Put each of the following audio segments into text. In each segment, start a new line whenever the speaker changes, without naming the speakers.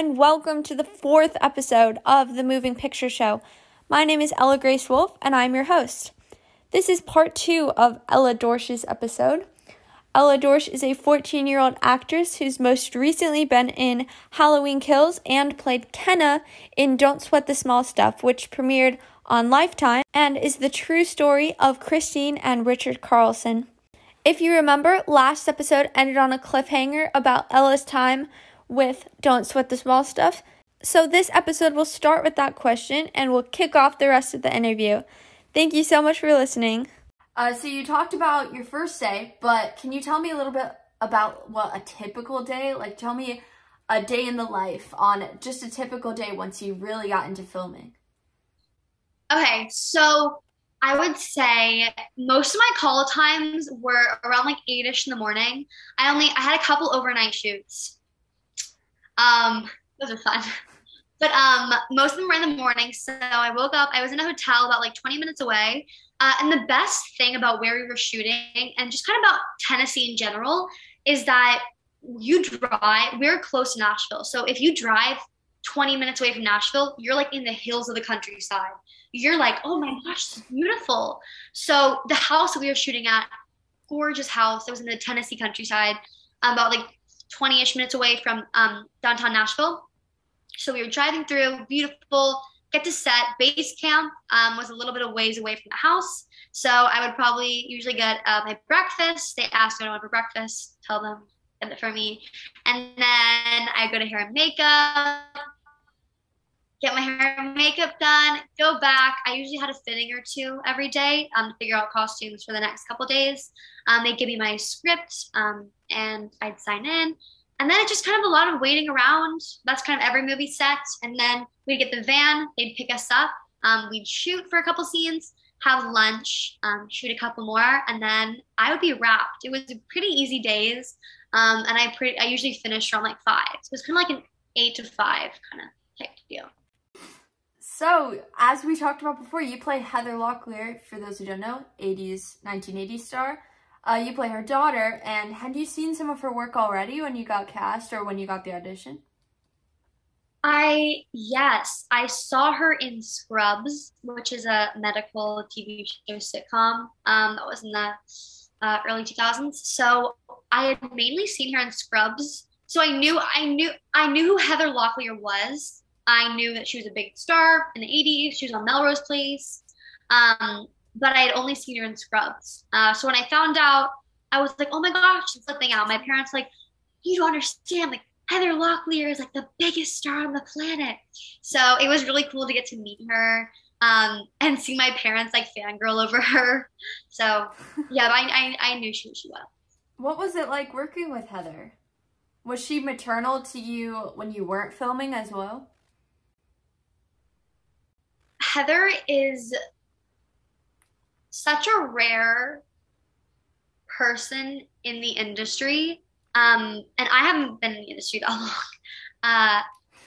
And welcome to the fourth episode of the Moving Picture Show. My name is Ella Grace Wolf, and I'm your host. This is part two of Ella Dorsch's episode. Ella Dorsch is a 14 year old actress who's most recently been in Halloween Kills and played Kenna in Don't Sweat the Small Stuff, which premiered on Lifetime and is the true story of Kristine and Richard Carlson. If you remember, last episode ended on a cliffhanger about Ella's time with Don't Sweat the Small Stuff. So, this episode will start with that question and we'll kick off the rest of the interview. Thank you so much for listening. Uh, so, you talked about your first day, but can you tell me a little bit about what a typical day? Like, tell me a day in the life on just a typical day once you really got into filming.
Okay, so I would say most of my call times were around like eight-ish in the morning. I only I had a couple overnight shoots. Um, those are fun. But um, most of them were in the morning. So I woke up. I was in a hotel about like 20 minutes away. Uh, and the best thing about where we were shooting, and just kind of about Tennessee in general, is that you drive. We're close to Nashville, so if you drive 20 minutes away from Nashville, you're like in the hills of the countryside. You're like, oh my gosh, it's beautiful. So the house that we were shooting at, gorgeous house. It was in the Tennessee countryside, about like 20-ish minutes away from um, downtown Nashville. So we were driving through, beautiful. Get to set. Base camp um, was a little bit of ways away from the house. So I would probably usually get uh, my breakfast. They ask what I want for breakfast. Tell them get it for me. And then I go to hair and makeup, get my hair and makeup done, go back. I usually had a fitting or two every day um, to figure out costumes for the next couple days. Um, they give me my script um, and I'd sign in. And then it's just kind of a lot of waiting around. That's kind of every movie set. And then we'd get the van, they'd pick us up. Um, we'd shoot for a couple scenes, have lunch, um, shoot a couple more, and then I would be wrapped. It was pretty easy days. Um, and I pretty I usually finished around like five. So it's kind of like an eight to five kind of type deal.
So, as we talked about before, you play Heather Locklear, for those who don't know, 80s, 1980s star. Uh, you play her daughter, and had you seen some of her work already when you got cast or when you got the audition?
I, yes, I saw her in Scrubs, which is a medical TV show sitcom um, that was in the uh, early 2000s. So I had mainly seen her in Scrubs. So I knew, I knew, I knew who Heather Locklear was. I knew that she was a big star in the 80s. She was on Melrose Place. Um, but I had only seen her in Scrubs. Uh, so when I found out, I was like, oh my gosh, she's flipping out. My parents like, you don't understand. Like Heather Locklear is like the biggest star on the planet. So it was really cool to get to meet her um, and see my parents like fangirl over her. So yeah, I, I, I knew she, she was.
What was it like working with Heather? Was she maternal to you when you weren't filming as well?
Heather is such a rare person in the industry. Um, and I haven't been in the industry that long. Uh,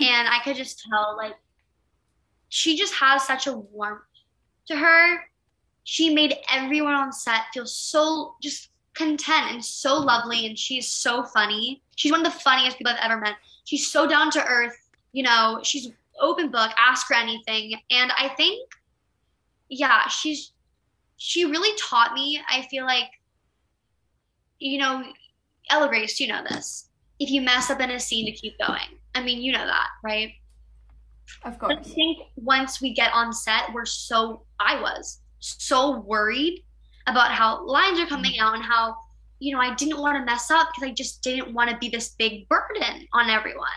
and I could just tell, like, she just has such a warmth to her. She made everyone on set feel so just content and so lovely. And she's so funny. She's one of the funniest people I've ever met. She's so down to earth. You know, she's open book, ask her anything. And I think, yeah, she's, she really taught me. I feel like, you know, Ella Grace, you know this. If you mess up in a scene, to keep going. I mean, you know that, right?
Of course.
But I think once we get on set, we're so, I was so worried about how lines are coming out and how, you know, I didn't want to mess up because I just didn't want to be this big burden on everyone.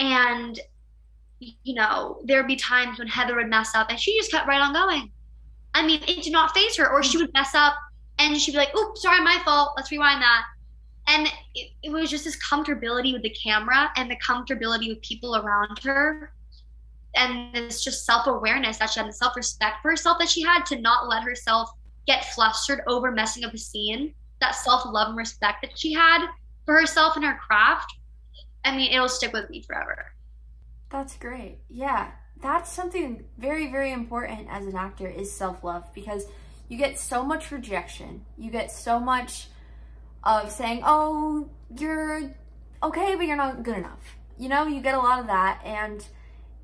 And, you know, there'd be times when Heather would mess up and she just kept right on going. I mean, it did not phase her, or she would mess up and she'd be like, oops, sorry, my fault. Let's rewind that. And it, it was just this comfortability with the camera and the comfortability with people around her and this just self-awareness that she had the self-respect for herself that she had to not let herself get flustered over messing up a scene that self-love and respect that she had for herself and her craft i mean it'll stick with me forever
that's great yeah that's something very very important as an actor is self-love because you get so much rejection you get so much of saying oh you're okay but you're not good enough you know, you get a lot of that, and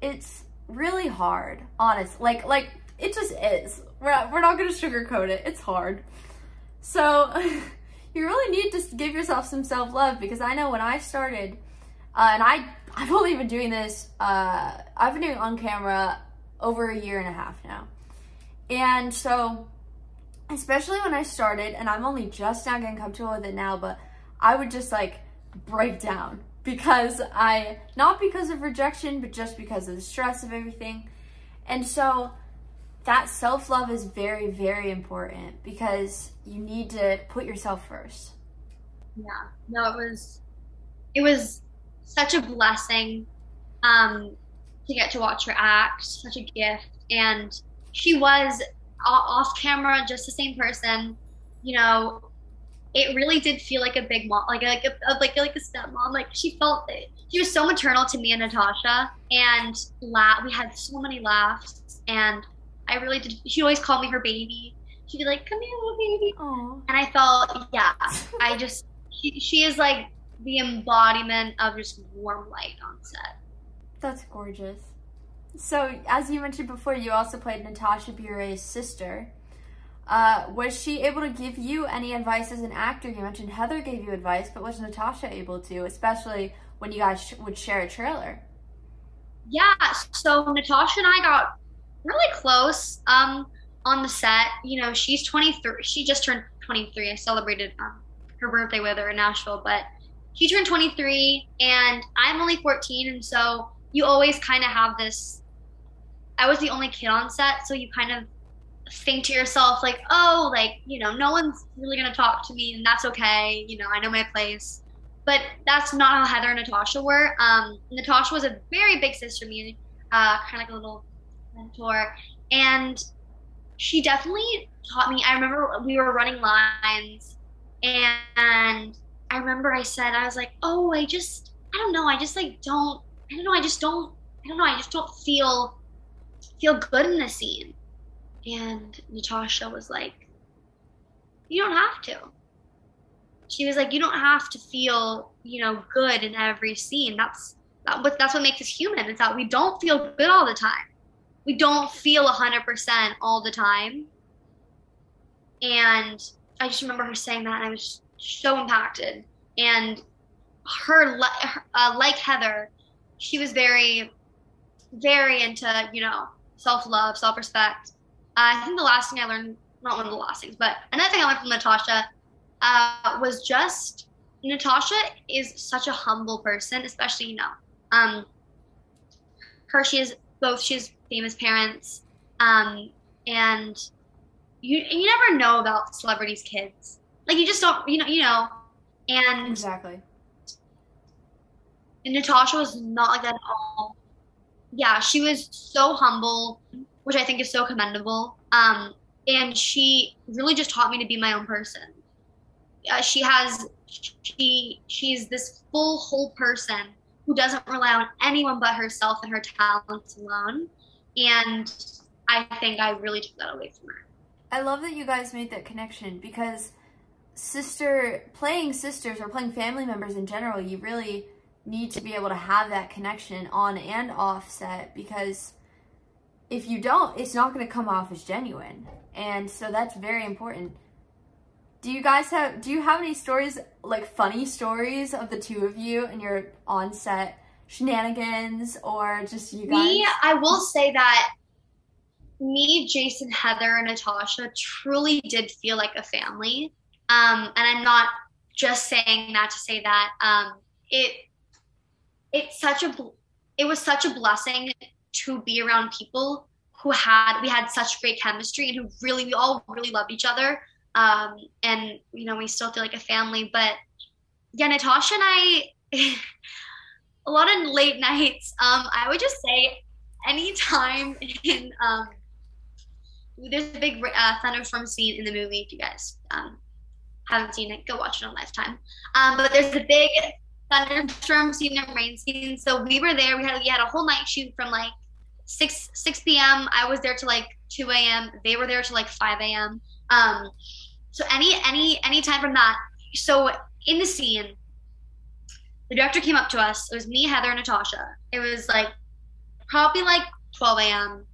it's really hard, honest. Like, like it just is. We're not, we're not gonna sugarcoat it. It's hard. So you really need to give yourself some self love because I know when I started, uh, and I I've only been doing this. Uh, I've been doing on camera over a year and a half now, and so especially when I started, and I'm only just now getting comfortable with it now, but I would just like break down because I, not because of rejection, but just because of the stress of everything. And so that self love is very, very important because you need to put yourself first.
Yeah, no, it was, it was such a blessing um, to get to watch her act, such a gift. And she was off camera, just the same person. You know, it really did feel like a big mom, like a, like a like like a stepmom. Like she felt it. She was so maternal to me and Natasha, and la- we had so many laughs. And I really did. She always called me her baby. She'd be like, "Come here, little baby," Aww. and I felt, yeah, I just she, she is like the embodiment of just warm light on set.
That's gorgeous. So, as you mentioned before, you also played Natasha Bure's sister. Uh, was she able to give you any advice as an actor? You mentioned Heather gave you advice, but was Natasha able to, especially when you guys sh- would share a trailer?
Yeah, so Natasha and I got really close um, on the set. You know, she's 23. She just turned 23. I celebrated um, her birthday with her in Nashville, but she turned 23, and I'm only 14, and so you always kind of have this I was the only kid on set, so you kind of think to yourself like, oh, like you know, no one's really gonna talk to me, and that's okay. You know, I know my place. But that's not how Heather and Natasha were. Um, Natasha was a very big sister to me, uh, kind of like a little mentor, and she definitely taught me. I remember we were running lines, and I remember I said I was like, oh, I just, I don't know, I just like don't, I don't know, I just don't, I don't know, I just don't feel feel good in the scene. And Natasha was like, You don't have to. She was like, You don't have to feel, you know, good in every scene. That's that that's what makes us human. It's that we don't feel good all the time. We don't feel hundred percent all the time. And I just remember her saying that, and I was so impacted. And her, uh, like Heather, she was very, very into, you know, self love, self respect. Uh, I think the last thing I learned, not one of the last things, but another thing I learned from Natasha uh, was just Natasha is such a humble person, especially, you know, um, her, she has both, she has famous parents, um, and you, you never know about celebrities' kids. Like, you just don't, you know, you know, and.
Exactly.
And Natasha was not like that at all yeah, she was so humble, which I think is so commendable. Um, and she really just taught me to be my own person. Uh, she has she she's this full whole person who doesn't rely on anyone but herself and her talents alone. And I think I really took that away from her.
I love that you guys made that connection because sister playing sisters or playing family members in general, you really need to be able to have that connection on and off set because if you don't, it's not going to come off as genuine. And so that's very important. Do you guys have, do you have any stories, like funny stories of the two of you and your on set shenanigans or just you guys?
Me, I will say that me, Jason, Heather, and Natasha truly did feel like a family. Um, and I'm not just saying that to say that. Um, it it's such a it was such a blessing to be around people who had we had such great chemistry and who really we all really loved each other um, and you know we still feel like a family but yeah natasha and i a lot of late nights um, i would just say anytime in um, there's a big uh, thunderstorm scene in the movie if you guys um, haven't seen it go watch it on lifetime um, but there's a big thunderstorm scene and rain scene. So we were there. We had we had a whole night shoot from like six six p.m. I was there to like two a.m. They were there to like five a.m. Um, so any any any time from that. So in the scene, the director came up to us. It was me, Heather, and Natasha. It was like probably like 12 a.m.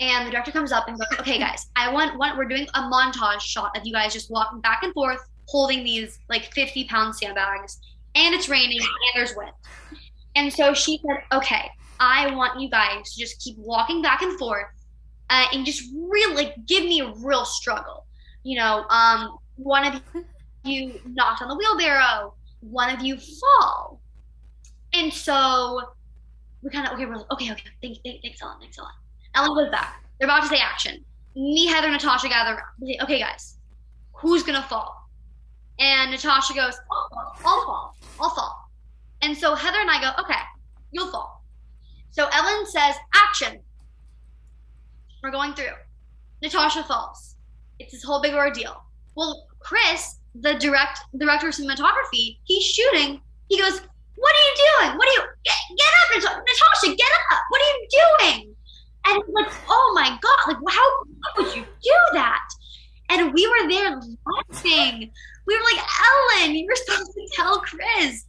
And the director comes up and goes, "Okay, guys, I want one. We're doing a montage shot of you guys just walking back and forth, holding these like 50 pound sandbags, and it's raining and there's wind." And so she said, "Okay, I want you guys to just keep walking back and forth, uh, and just really give me a real struggle. You know, um, one of you knocked on the wheelbarrow, one of you fall, and so." We kind of okay. We're like, okay, okay. Thanks, thanks, thanks, Ellen. Thanks, Ellen. Ellen goes back. They're about to say action. Me, Heather, Natasha gather around. Okay, guys, who's gonna fall? And Natasha goes, I'll fall. I'll fall. I'll fall. And so Heather and I go, okay, you'll fall. So Ellen says, action. We're going through. Natasha falls. It's this whole big ordeal. Well, Chris, the direct director of cinematography, he's shooting. He goes, "What are you doing? What are you? Get, get up, Natasha! Get up! What are you doing?" And like, "Oh my god! Like, how, would you do that?" And we were there laughing. We were like, "Ellen, you were supposed to tell Chris."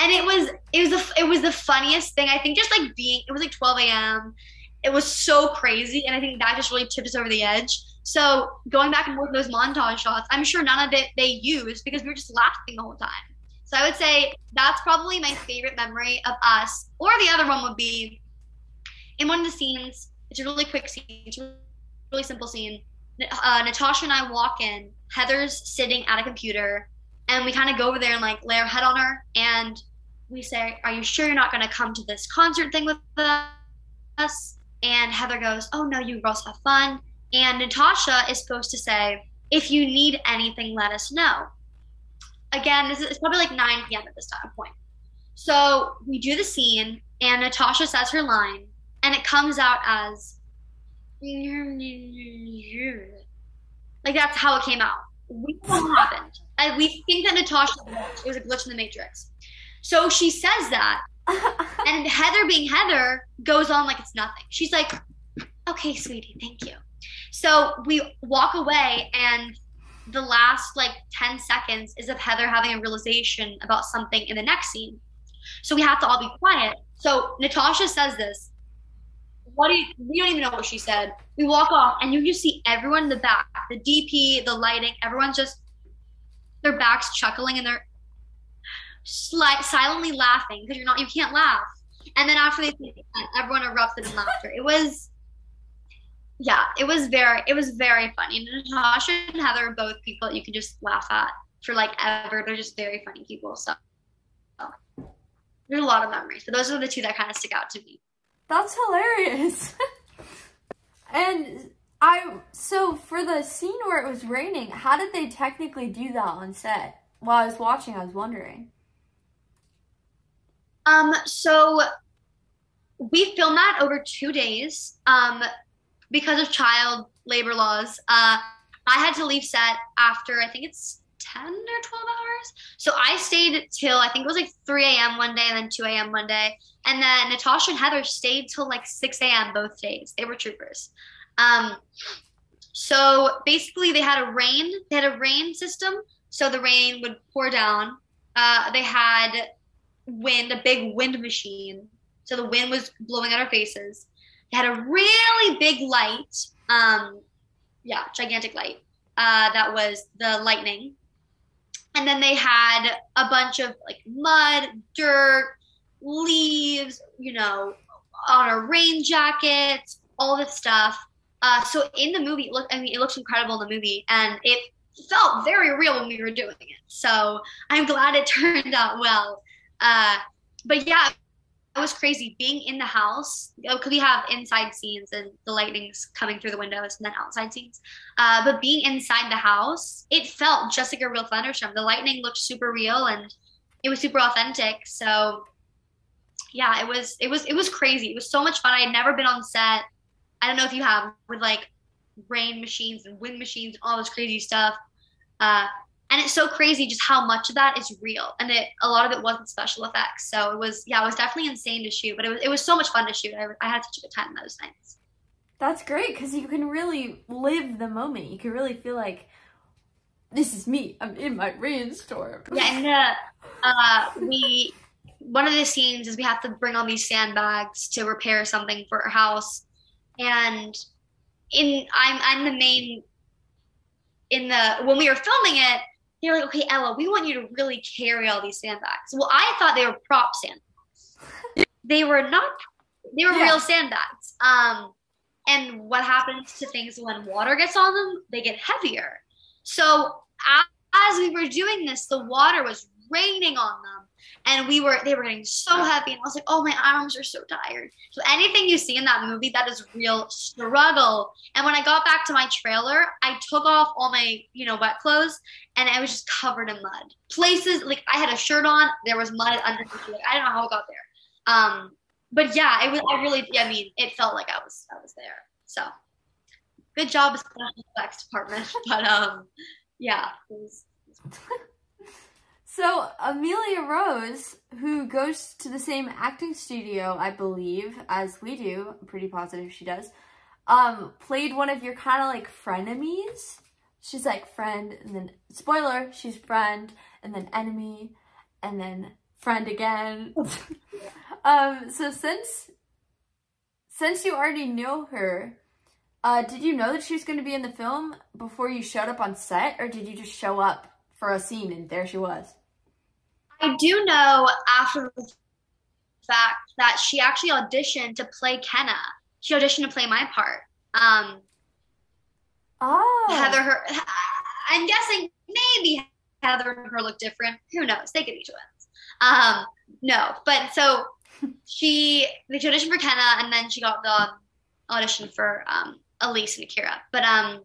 And it was it was the it was the funniest thing. I think just like being it was like 12 a.m. It was so crazy, and I think that just really tipped us over the edge. So going back and forth those montage shots, I'm sure none of it they used because we were just laughing the whole time. So I would say that's probably my favorite memory of us. Or the other one would be in one of the scenes. It's a really quick scene. It's a really simple scene. Uh, Natasha and I walk in. Heather's sitting at a computer, and we kind of go over there and like lay our head on her, and we say, "Are you sure you're not going to come to this concert thing with us?" And Heather goes, "Oh no, you girls have fun." And Natasha is supposed to say, "If you need anything, let us know." Again, this is it's probably like 9 p.m. at this time point. So we do the scene, and Natasha says her line, and it comes out as like that's how it came out. We what happened. We think that Natasha it was a glitch in the matrix. So she says that, and Heather, being Heather, goes on like it's nothing. She's like, "Okay, sweetie, thank you." So we walk away, and the last like 10 seconds is of Heather having a realization about something in the next scene. So we have to all be quiet. So Natasha says this. What do you, we don't even know what she said. We walk off and you just see everyone in the back, the DP, the lighting, everyone's just their backs chuckling and they're sli- silently laughing because you're not, you can't laugh. And then after they, everyone erupted in laughter. It was, yeah, it was very, it was very funny. Natasha and Heather are both people that you can just laugh at for like ever. They're just very funny people. So, there's a lot of memories, but those are the two that kind of stick out to me.
That's hilarious. and I so for the scene where it was raining, how did they technically do that on set? While I was watching, I was wondering.
Um, so we filmed that over two days. Um, because of child labor laws, uh, I had to leave set after I think it's 10 or 12 hours. So I stayed till I think it was like 3 a.m. one day and then 2 a.m. one day. And then Natasha and Heather stayed till like 6 a.m. both days. They were troopers. Um, so basically, they had a rain. They had a rain system, so the rain would pour down. Uh, they had wind, a big wind machine, so the wind was blowing at our faces. They had a really big light, um, yeah, gigantic light. Uh, that was the lightning, and then they had a bunch of like mud, dirt, leaves, you know, on our rain jackets, all this stuff. Uh, so in the movie, look, I mean, it looks incredible in the movie, and it felt very real when we were doing it. So I'm glad it turned out well. Uh, but yeah, was crazy being in the house because we have inside scenes and the lightning's coming through the windows and then outside scenes. Uh, but being inside the house, it felt just like a real thunderstorm. The lightning looked super real and it was super authentic. So yeah, it was it was it was crazy. It was so much fun. I had never been on set. I don't know if you have with like rain machines and wind machines all this crazy stuff. Uh, and it's so crazy just how much of that is real, and it a lot of it wasn't special effects. So it was yeah, it was definitely insane to shoot, but it was it was so much fun to shoot. I, I had such a good time those nights.
That's great because you can really live the moment. You can really feel like this is me. I'm in my rainstorm.
Yeah, and uh, uh, we one of the scenes is we have to bring all these sandbags to repair something for our house, and in I'm I'm the main in the when we were filming it. They're like, okay, Ella, we want you to really carry all these sandbags. Well, I thought they were prop sandbags. they were not. They were yeah. real sandbags. Um, and what happens to things when water gets on them? They get heavier. So as we were doing this, the water was raining on them and we were they were getting so heavy and i was like oh my arms are so tired. So anything you see in that movie that is real struggle. And when i got back to my trailer i took off all my you know wet clothes and i was just covered in mud. Places like i had a shirt on there was mud underneath like, i don't know how it got there. Um but yeah it was i really i mean it felt like i was i was there. So good job special effects department. But um yeah was,
so amelia rose who goes to the same acting studio i believe as we do I'm pretty positive she does um played one of your kind of like frenemies she's like friend and then spoiler she's friend and then enemy and then friend again um so since since you already know her uh, did you know that she was going to be in the film before you showed up on set, or did you just show up for a scene and there she was?
I do know after the fact that she actually auditioned to play Kenna. She auditioned to play my part. Um,
oh.
Heather, her, I'm guessing maybe Heather and her look different. Who knows? They could be twins. Um, no, but so she, they auditioned for Kenna, and then she got the audition for um, Elise and Akira. But um,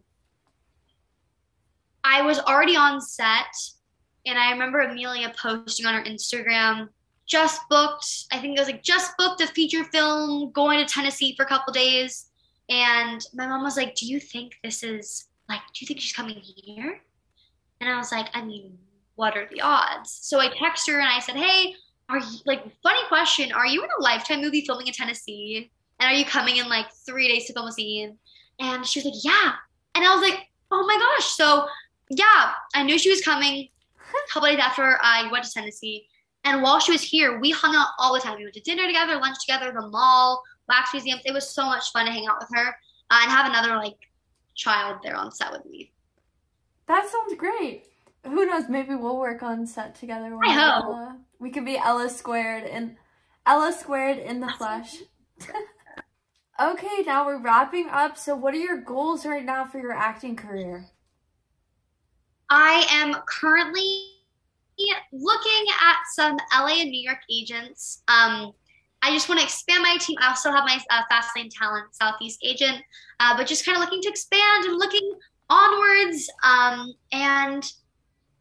I was already on set, and I remember Amelia posting on her Instagram, just booked. I think it was like just booked a feature film, going to Tennessee for a couple days. And my mom was like, "Do you think this is like? Do you think she's coming here?" And I was like, "I mean, what are the odds?" So I texted her and I said, "Hey." Are you like funny question? Are you in a lifetime movie filming in Tennessee? And are you coming in like three days to film a scene? And she was like, yeah. And I was like, oh my gosh. So yeah, I knew she was coming a couple days after I went to Tennessee. And while she was here, we hung out all the time. We went to dinner together, lunch together, the mall, wax museums. It was so much fun to hang out with her uh, and have another like child there on set with me.
That sounds great. Who knows? Maybe we'll work on set together.
I hope
Ella. we could be Ella squared and Ella squared in the flesh. Okay, now we're wrapping up. So what are your goals right now for your acting career?
I am currently looking at some LA and New York agents. Um, I just want to expand my team. I also have my uh, Fastlane Talent Southeast agent, uh, but just kind of looking to expand and looking onwards. Um, and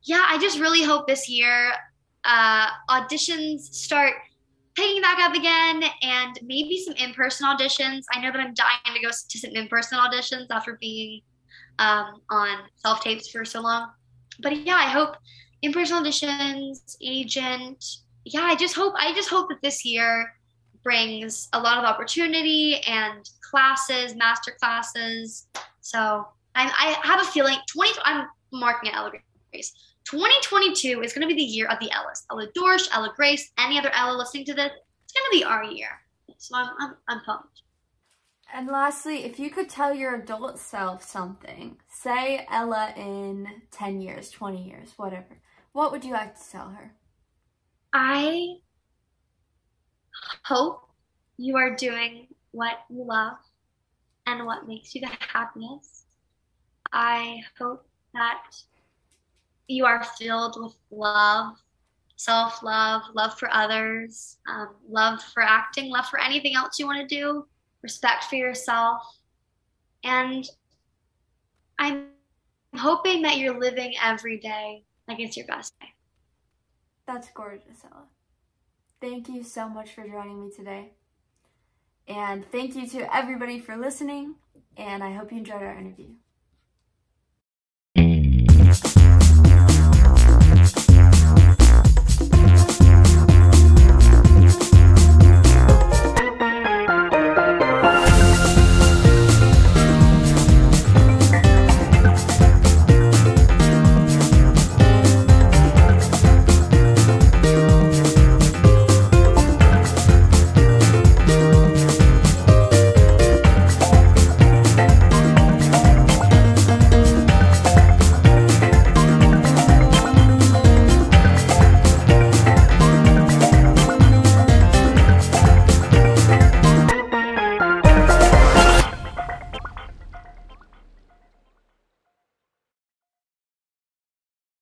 yeah, I just really hope this year uh, auditions start – picking back up again and maybe some in-person auditions. I know that I'm dying to go to some in-person auditions after being um, on self-tapes for so long. But yeah, I hope in-person auditions, agent. Yeah, I just hope I just hope that this year brings a lot of opportunity and classes, master classes. So I, I have a feeling 20. I'm marking it Ella Grace. 2022 is going to be the year of the Ellas. Ella Dorsch, Ella Grace, any other Ella listening to this, it's going to be our year. So I'm, I'm, I'm pumped.
And lastly, if you could tell your adult self something, say Ella in 10 years, 20 years, whatever, what would you like to tell her?
I hope you are doing what you love and what makes you the happiest. I hope that you are filled with love, self love, love for others, um, love for acting, love for anything else you want to do, respect for yourself. And I'm hoping that you're living every day like it's your best day.
That's gorgeous, Ella. Thank you so much for joining me today. And thank you to everybody for listening. And I hope you enjoyed our interview.